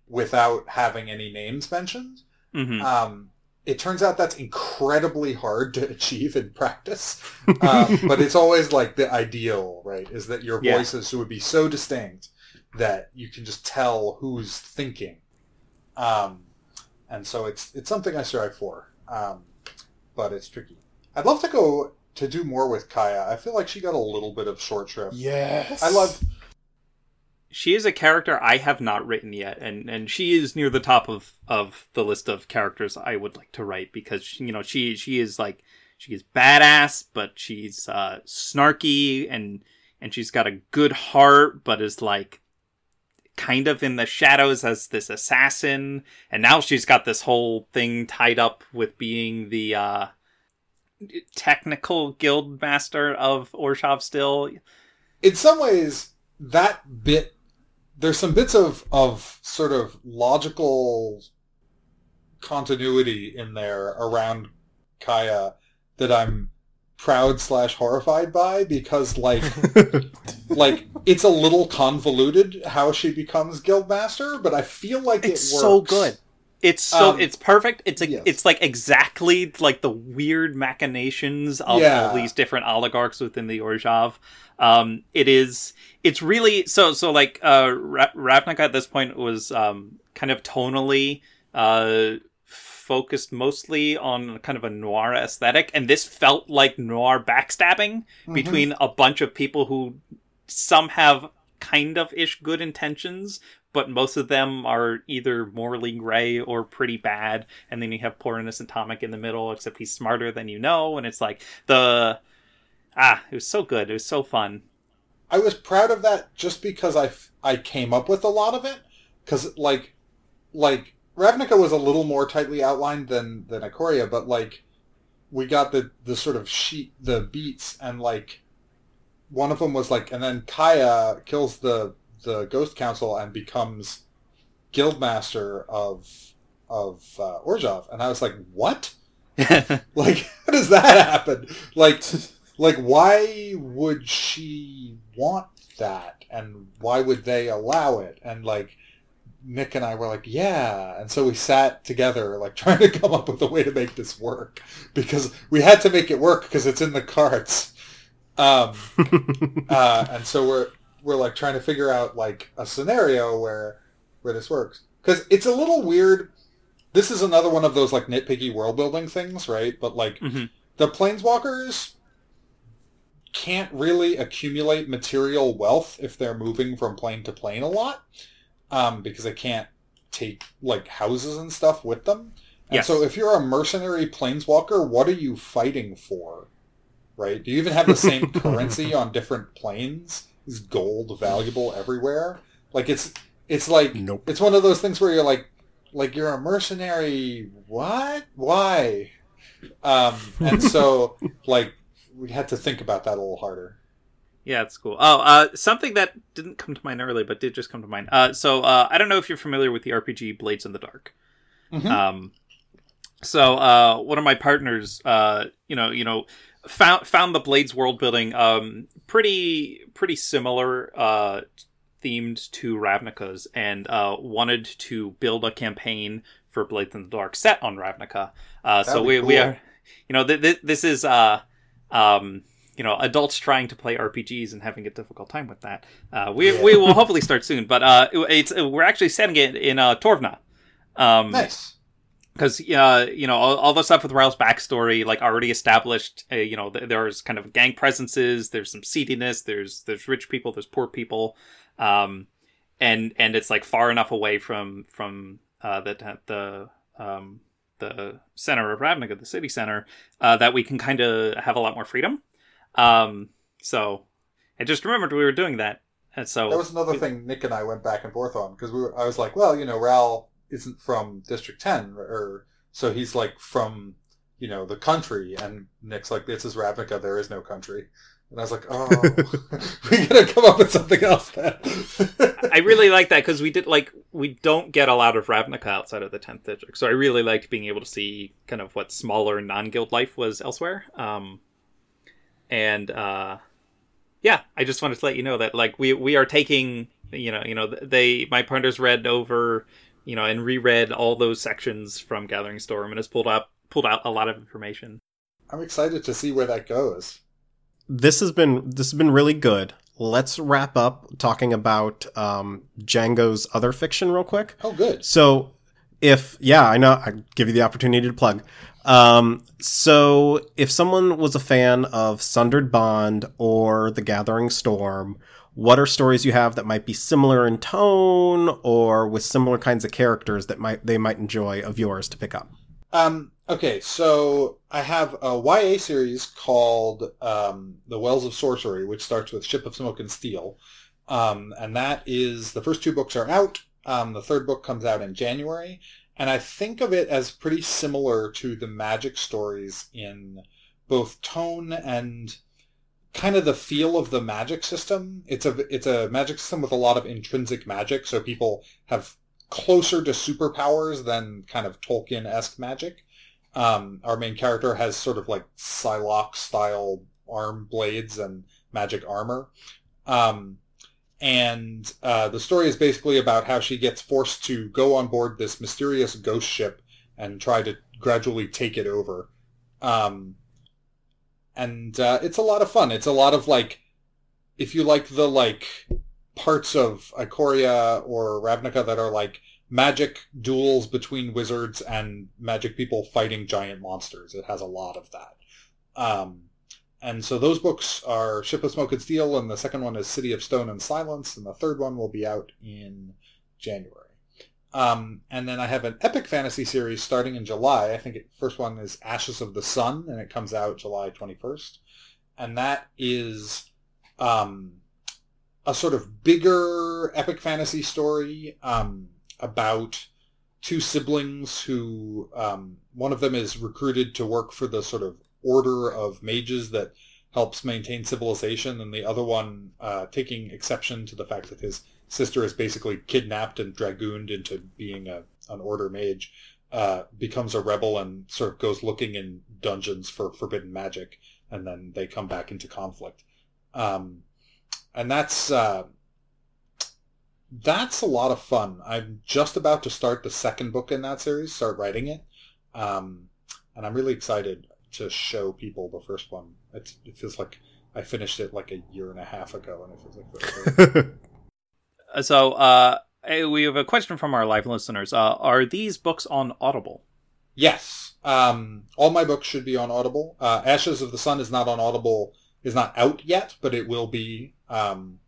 without having any names mentioned. Mhm. Um, it turns out that's incredibly hard to achieve in practice, um, but it's always like the ideal, right? Is that your Yeah. voices would be so distinct that you can just tell who's thinking, um, and so it's it's something I strive for, um, but it's tricky. I'd love to go to do more with Kaya. I feel like she got a little bit of short shrift. Yes. I love she is a character I have not written yet, and and she is near the top of of the list of characters I would like to write because you know she she is like she is badass, but she's uh, snarky and and she's got a good heart, but is like kind of in the shadows as this assassin, and now she's got this whole thing tied up with being the uh, technical guild master of Orzhov still. in some ways that bit there's some bits of of sort of logical continuity in there around Kaya that I'm proud slash horrified by because like like it's a little convoluted how she becomes guildmaster, but I feel like it's it works. so good. It's so Um, it's perfect. It's a, yes. it's like exactly like the weird machinations of Yeah. all these different oligarchs within the Orzhov. Um, it is it's really so so like uh Ravnica at this point was um kind of tonally uh focused mostly on kind of a noir aesthetic and this felt like noir backstabbing Mhm. between a bunch of people who some have kind of ish good intentions but most of them are either morally gray or pretty bad and then you have poor innocent Tomik in the middle except he's smarter than you know and it's like the ah it was so good it was so fun I was proud of that just because I I came up with a lot of it. Because, like, like Ravnica was a little more tightly outlined than, than Ikoria, but, like, we got the, the sort of sheet, the beats, and, like, one of them was, like, and then Kaya kills the, the Ghost Council and becomes Guildmaster of, of uh, Orzhov. And I was like, what? Like, how does that happen? Like, like why would she want that and why would they allow it and like nick and i were like yeah and so we sat together like trying to come up with a way to make this work because we had to make it work because it's in the cards um uh, and so we're we're like trying to figure out like a scenario where where this works. Because it's a little weird. This is another one of those like nitpicky world building things right? But like Mhm. the planeswalkers can't really accumulate material wealth if they're moving from plane to plane a lot um, because they can't take like houses and stuff with them. And Yes. so if you're a mercenary planeswalker what are you fighting for right do you even have the same currency on different planes is gold valuable everywhere like it's it's like Nope. it's one of those things where you're like like you're a mercenary what why um and so like we had to think about that a little harder Yeah, it's cool. Oh, uh, something that didn't come to mind early, but did just come to mind. Uh, so uh, I don't know if you're familiar with the RPG Blades in the Dark. Mhm. Um, so uh, one of my partners, uh, you know, you know, found found the Blades world building um, pretty pretty similar uh, themed to Ravnica's, and uh, wanted to build a campaign for Blades in the Dark set on Ravnica. Uh, so we be we are, you know, th- th- this is uh, um, you know, adults trying to play RPGs and having a difficult time with that. Uh, we Yeah. we will hopefully start soon, but uh, it- it's we're actually setting it in uh, Tovrna. Um, nice because uh, you know all, all the stuff with Ral's backstory, like already established. Uh, you know, th- there's kind of gang presences. There's some seediness. There's there's rich people. There's poor people, um, and and it's like far enough away from from uh, the the um, the center of Ravnica, the city center, uh, that we can kind of have a lot more freedom. Um, so I just remembered we were doing that, and so that was another thing nick and i went back and forth on because we were, i was like well you know ral isn't from district 10 or so he's like from you know the country and nick's like this is ravnica there is no country and i was like oh we gotta come up with something else then I really like that because we did like we don't get a lot of Ravnica outside of the tenth district, so I really liked being able to see kind of what smaller non-guild life was elsewhere. Um, and uh, yeah, I just wanted to let you know that like we we are taking you know you know they my partners read over you know and reread all those sections from Gathering Storm and has pulled up pulled out a lot of information. I'm excited to see where that goes. This has been this has been really good. Let's wrap up talking about um, Django's other fiction real quick. Oh, good. So, if yeah, I know I give you the opportunity to plug. Um, so, if someone was a fan of Sundered Bond or The Gathering Storm, what are stories you have that might be similar in tone or with similar kinds of characters that might they might enjoy of yours to pick up? Um, okay, so I have a YA series called um, The Wells of Sorcery, which starts with Ship of Smoke and Steel. Um, and that is, the first two books are out. Um, the third book comes out in January. And I think of it as pretty similar to the magic stories in both tone and kind of the feel of the magic system. It's a it's a magic system with a lot of intrinsic magic, so people have closer to superpowers than kind of Tolkien-esque magic. Um, our main character has sort of like Psylocke style arm blades and magic armor. Um, and uh, the story is basically about how she gets forced to go on board this mysterious ghost ship and try to gradually take it over. Um, and uh, it's a lot of fun. It's a lot of like, if you like the like parts of Ikoria or Ravnica that are like magic duels between wizards and magic people fighting giant monsters. It has a lot of that. Um, and so those books are Ship of Smoke and Steel, and the second one is City of Stone and Silence, and the third one will be out in January. Um, and then I have an epic fantasy series starting in July. I think the first one is Ashes of the Sun, and it comes out July 21st. And that is um, a sort of bigger epic fantasy story um, about two siblings who um, one of them is recruited to work for the sort of order of mages that helps maintain civilization, and the other one uh, taking exception to the fact that his sister is basically kidnapped and dragooned into being a, an order mage, uh, becomes a rebel and sort of goes looking in dungeons for forbidden magic, and then they come back into conflict. Um, and that's uh, that's a lot of fun. I'm just about to start the second book in that series, start writing it, um, and I'm really excited to show people the first one. It's, it feels like I finished it like a year and a half ago, and it feels like So uh, we have a question from our live listeners. Uh, are these books on Audible? yes. Um, all my books should be on Audible. Uh, Ashes of the Sun is not on Audible, is not out yet, but it will be um,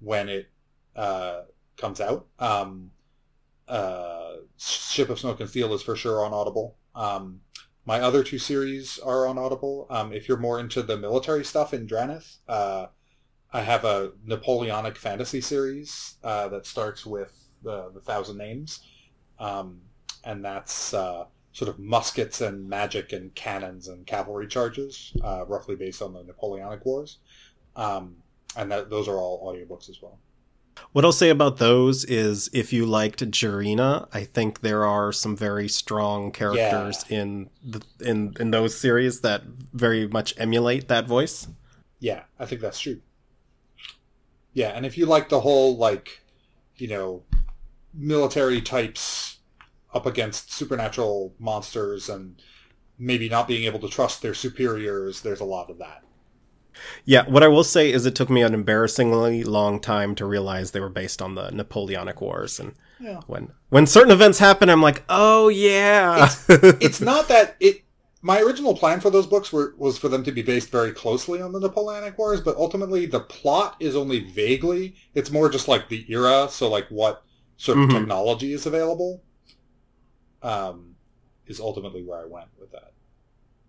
when it uh, comes out. Um, uh, Ship of Smoke and Steel is for sure on Audible. Um, my other two series are on Audible. Um, if you're more into the military stuff in Drannith, uh, I have a Napoleonic fantasy series uh, that starts with the, the Thousand Names, um, and that's uh, sort of muskets and magic and cannons and cavalry charges, uh, roughly based on the Napoleonic Wars. Um, and that, those are all audiobooks as well. What I'll say about those is if you liked Jirina, I think there are some very strong characters in the in in those series that very much emulate that voice. Yeah, I think that's true. Yeah, and if you like the whole like, you know, military types up against supernatural monsters and maybe not being able to trust their superiors, there's a lot of that. Yeah, what I will say is it took me an embarrassingly long time to realize they were based on the Napoleonic Wars and Yeah. when when certain events happen I'm like, "Oh yeah." It's not that it my original plan for those books were was for them to be based very closely on the Napoleonic Wars, but ultimately the plot is only vaguely. It's more just like the era, so like what sort of Mhm. technology is available. Um, is ultimately where I went with that.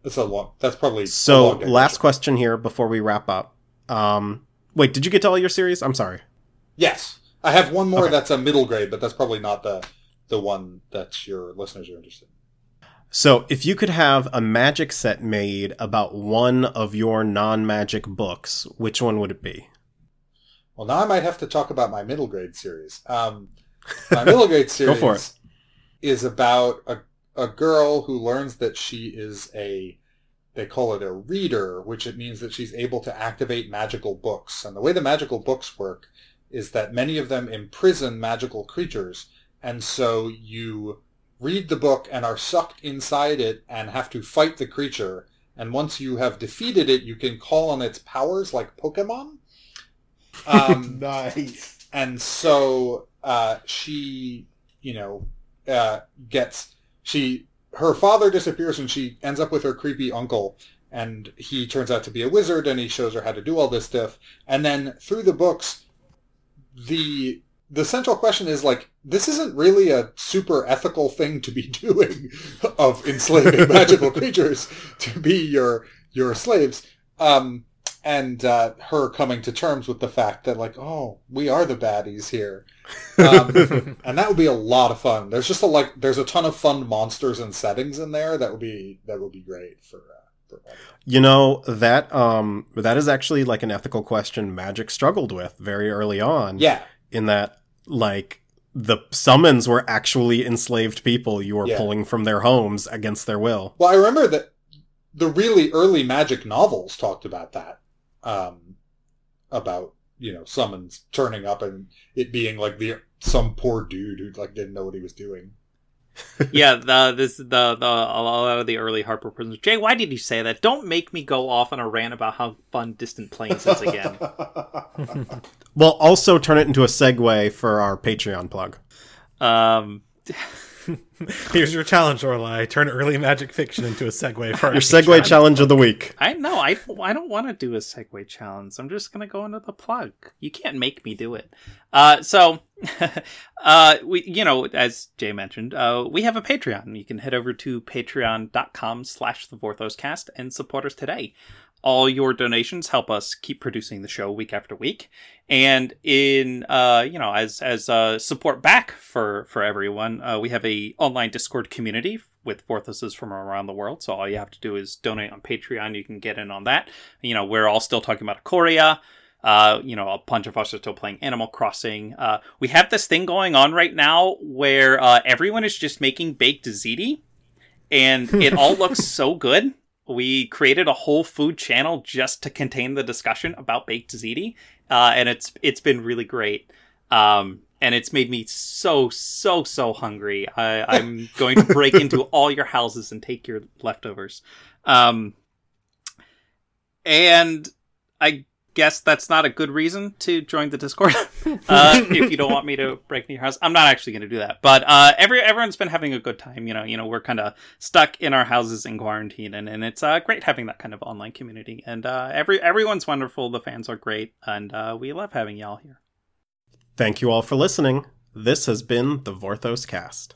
That's a long. That's probably So, last question here before we wrap up. Um wait, did you get to all your series? I'm sorry. Yes, I have one more Okay. that's a middle grade, but that's probably not the the one that your listeners are interested. in. So, if you could have a magic set made about one of your non-magic books, which one would it be? Well, now I might have to talk about my middle grade series. Um, my middle grade series is about a, a girl who learns that she is a they call it a reader, which it means that she's able to activate magical books. And the way the magical books work is that many of them imprison magical creatures, and so you read the book and are sucked inside it and have to fight the creature. And once you have defeated it, you can call on its powers like Pokemon. Um, nice. and so uh, she, you know, uh, gets she her father disappears and she ends up with her creepy uncle and he turns out to be a wizard and he shows her how to do all this stuff and then through the books the the central question is like this isn't really a super ethical thing to be doing of enslaving magical creatures to be your your slaves. Um and uh, her coming to terms with the fact that like oh we are the baddies here. Um, and that would be a lot of fun. There's just a like there's a ton of fun monsters and settings in there that would be that would be great for uh, for You know that um that is actually like an ethical question Magic struggled with very early on. yeah. In that like the summons were actually enslaved people you were Yeah. pulling from their homes against their will. Well, I remember that the really early magic novels talked about that. Um, about, you know, summons turning up and it being like the some poor dude who like didn't know what he was doing. yeah, the this the the a lot of the early Harper prisoners. Jay, why did you say that? Don't make me go off on a rant about how fun Distant Planes is again. Well, also turn it into a segue for our Patreon plug. um, Here's your challenge, Orlai. Turn early magic fiction into a segue for our Your segue Patreon. challenge of the week. I know. I I don't want to do a segue challenge. I'm just gonna go into the plug. You can't make me do it. Uh, so, uh, we you know as Jay mentioned, uh, we have a Patreon. You can head over to patreon.com/slash the Vorthoscast and support us today. All your donations help us keep producing the show week after week, and in uh, you know as as uh, support back for for everyone, uh, we have a online Discord community with Vorthoses from around the world. So all you have to do is donate on Patreon. You can get in on that. You know, we're all still talking about Korea. Uh, you know, a bunch of us are still playing Animal Crossing. Uh, we have this thing going on right now where uh, everyone is just making baked ziti, and it all looks so good. We created a whole food channel just to contain the discussion about baked ziti, uh, and it's it's been really great. Um, and it's made me so so so hungry. I, I'm going to break into all your houses and take your leftovers. Um, and I guess that's not a good reason to join the Discord. uh, if you don't want me to break into your house, I'm not actually going to do that. But uh, every everyone's been having a good time. You know, you know, we're kind of stuck in our houses in quarantine, and, and it's uh, great having that kind of online community. And uh, every everyone's wonderful. The fans are great, and uh, we love having y'all here. Thank you all for listening. This has been the Vorthos Cast.